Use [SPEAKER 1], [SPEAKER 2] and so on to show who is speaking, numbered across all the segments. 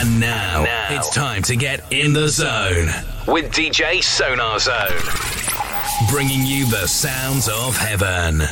[SPEAKER 1] And now, now, it's time to get in the zone with DJ Sonar Zone, bringing you the sounds of heaven.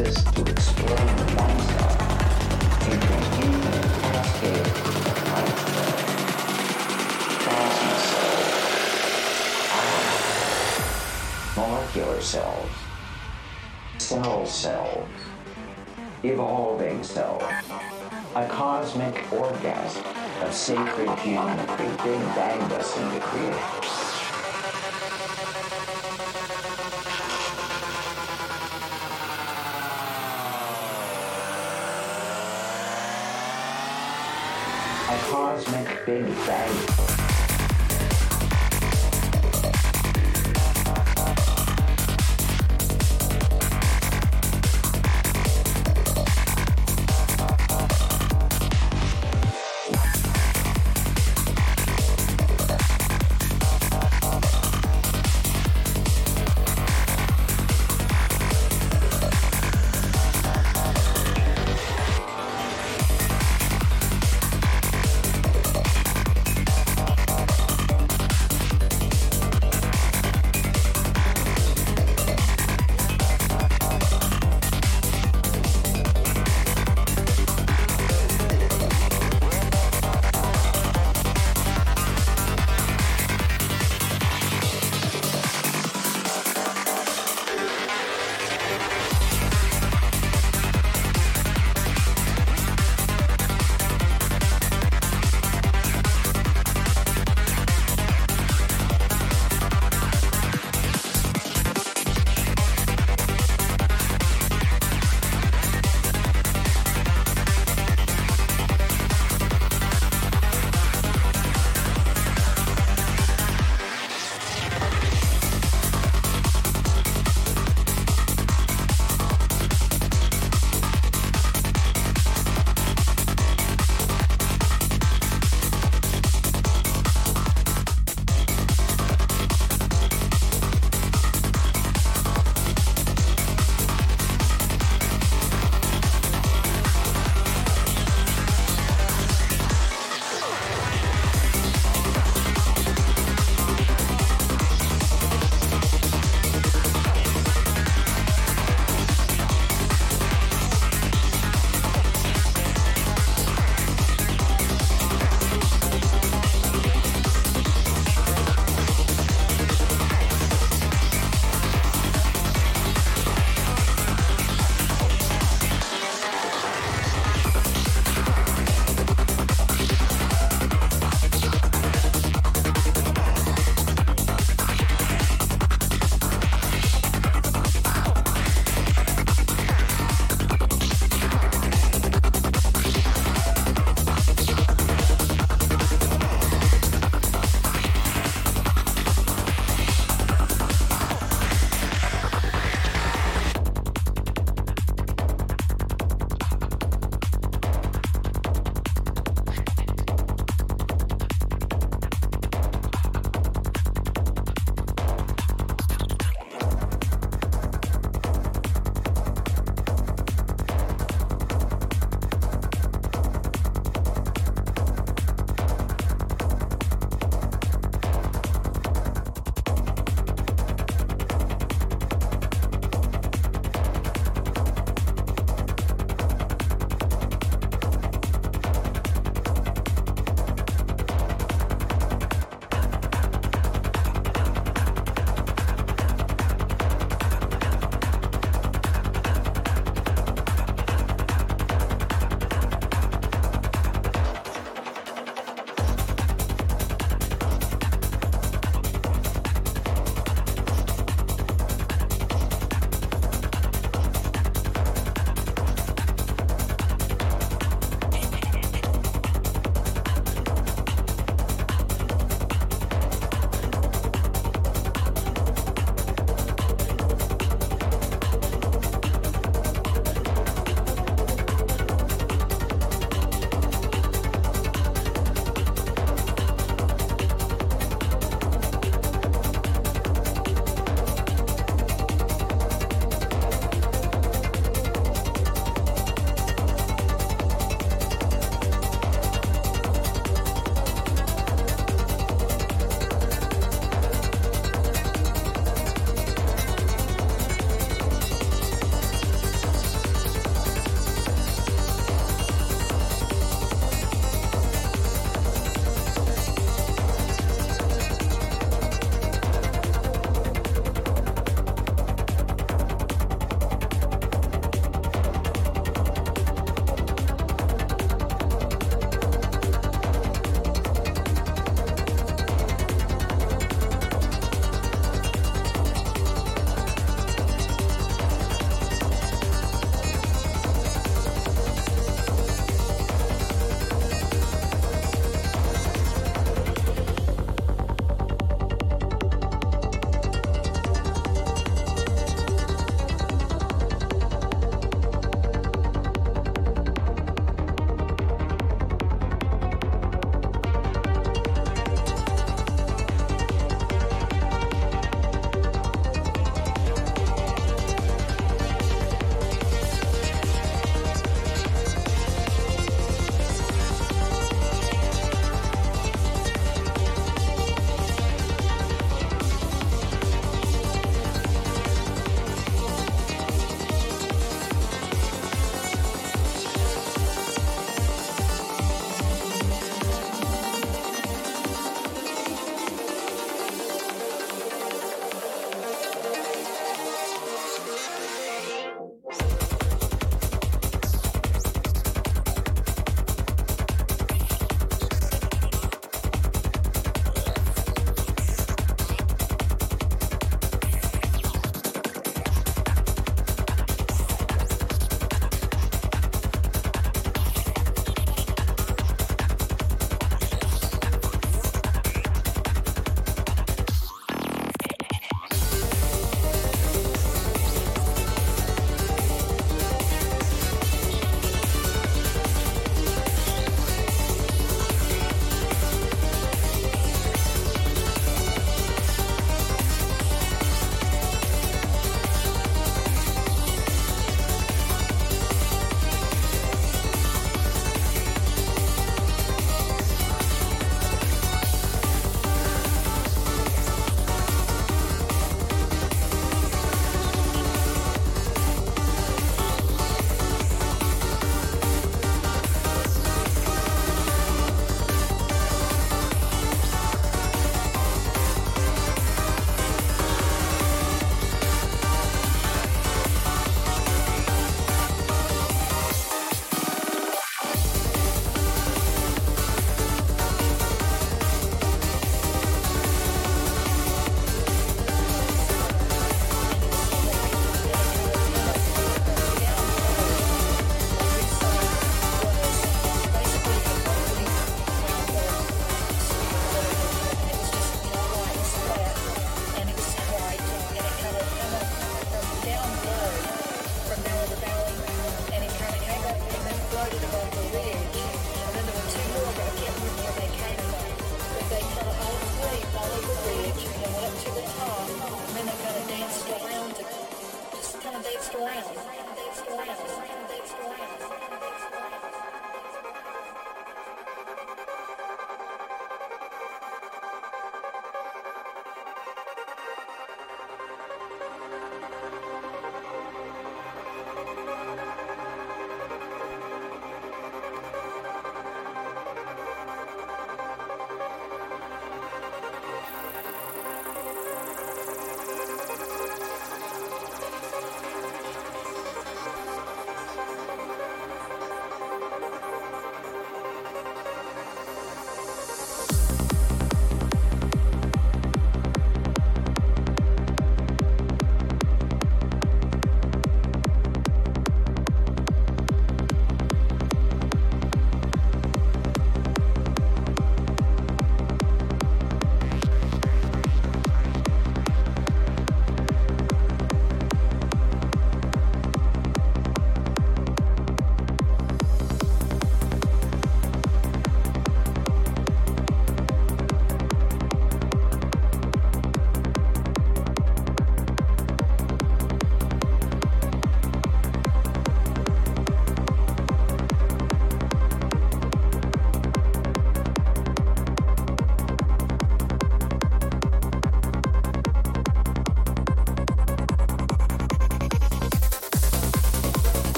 [SPEAKER 1] to explore oneself into cascade of mindfulness.
[SPEAKER 2] Transmit molecular cells, cell cells, evolving self, a cosmic orgasm of sacred geometry. the Big Bang into creation. Big Bang.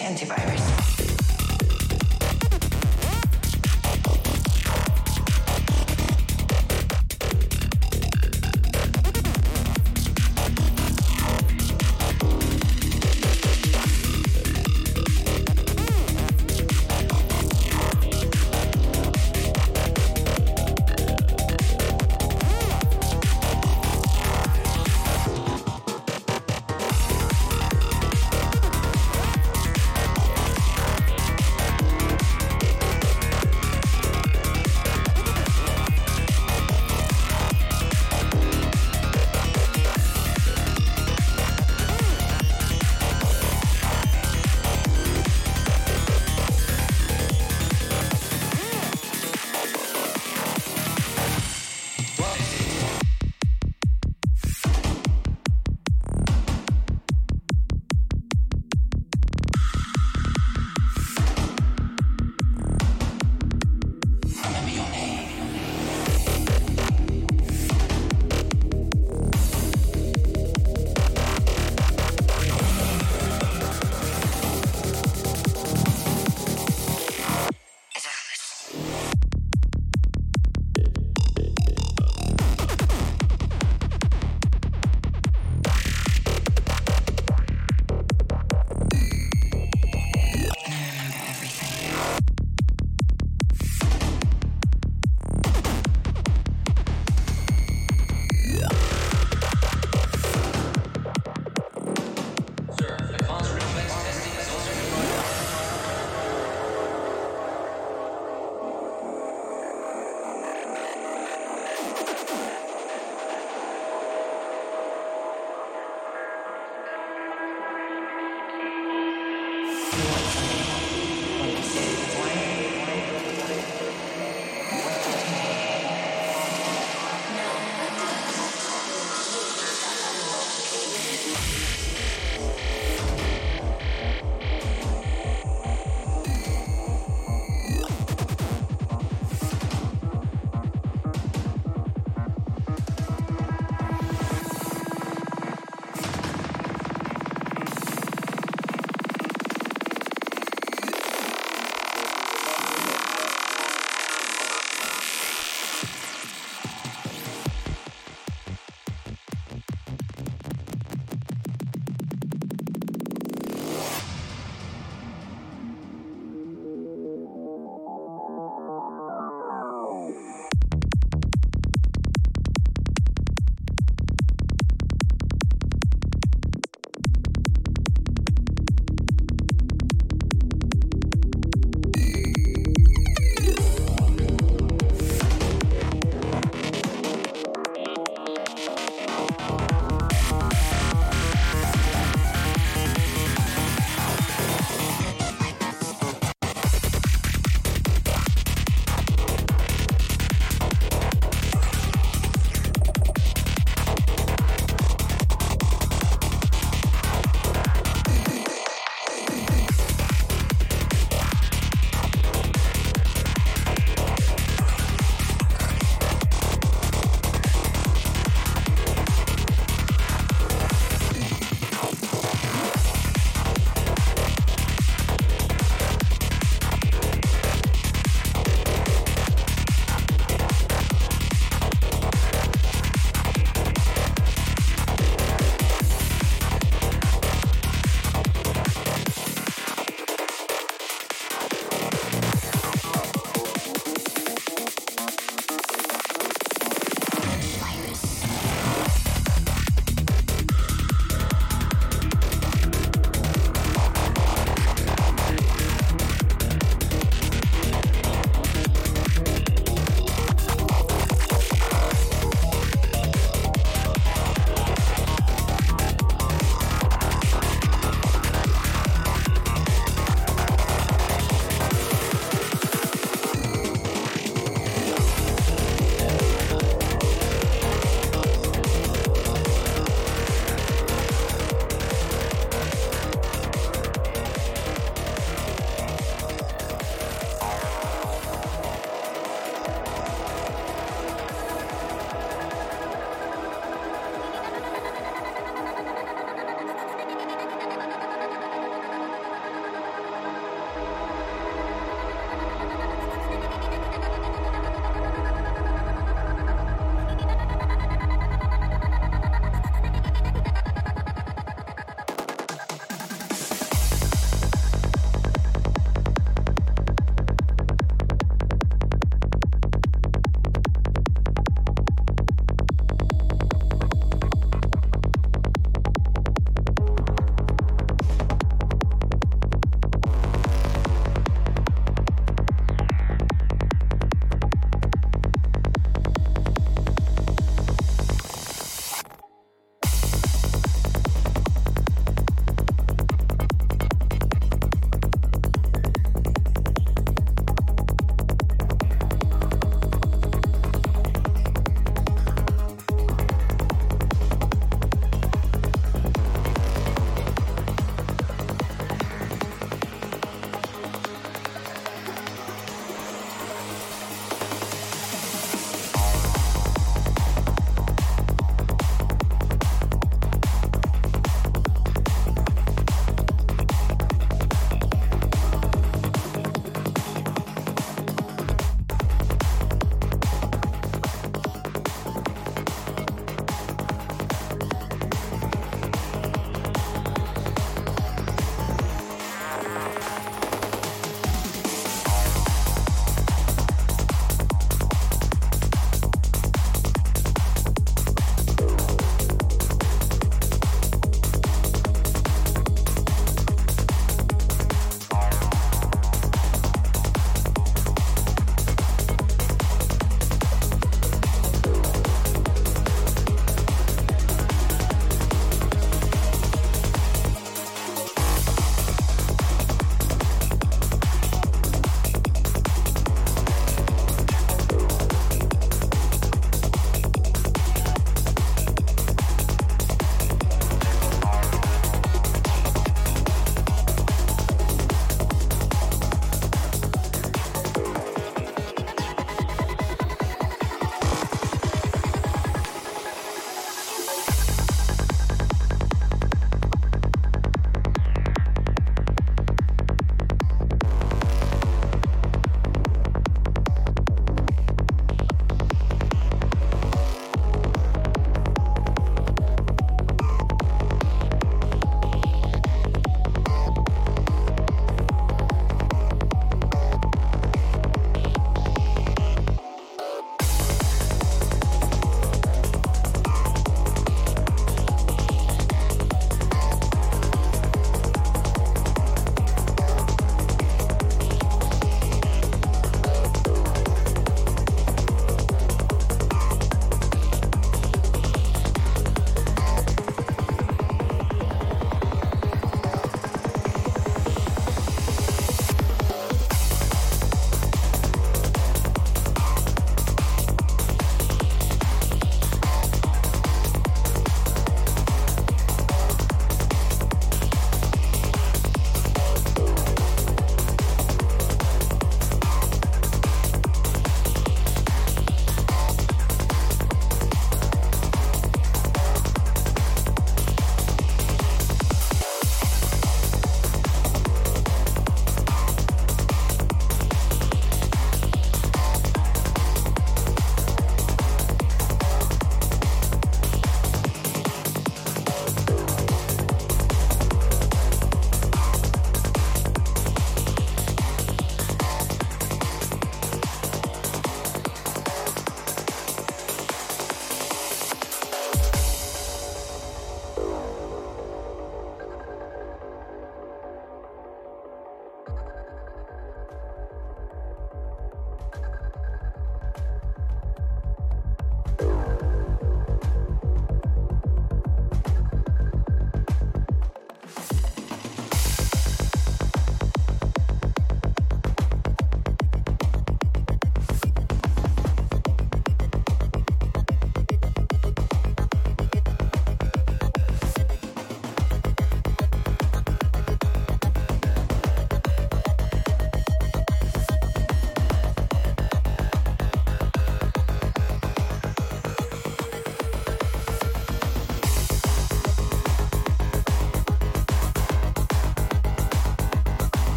[SPEAKER 3] antivirus.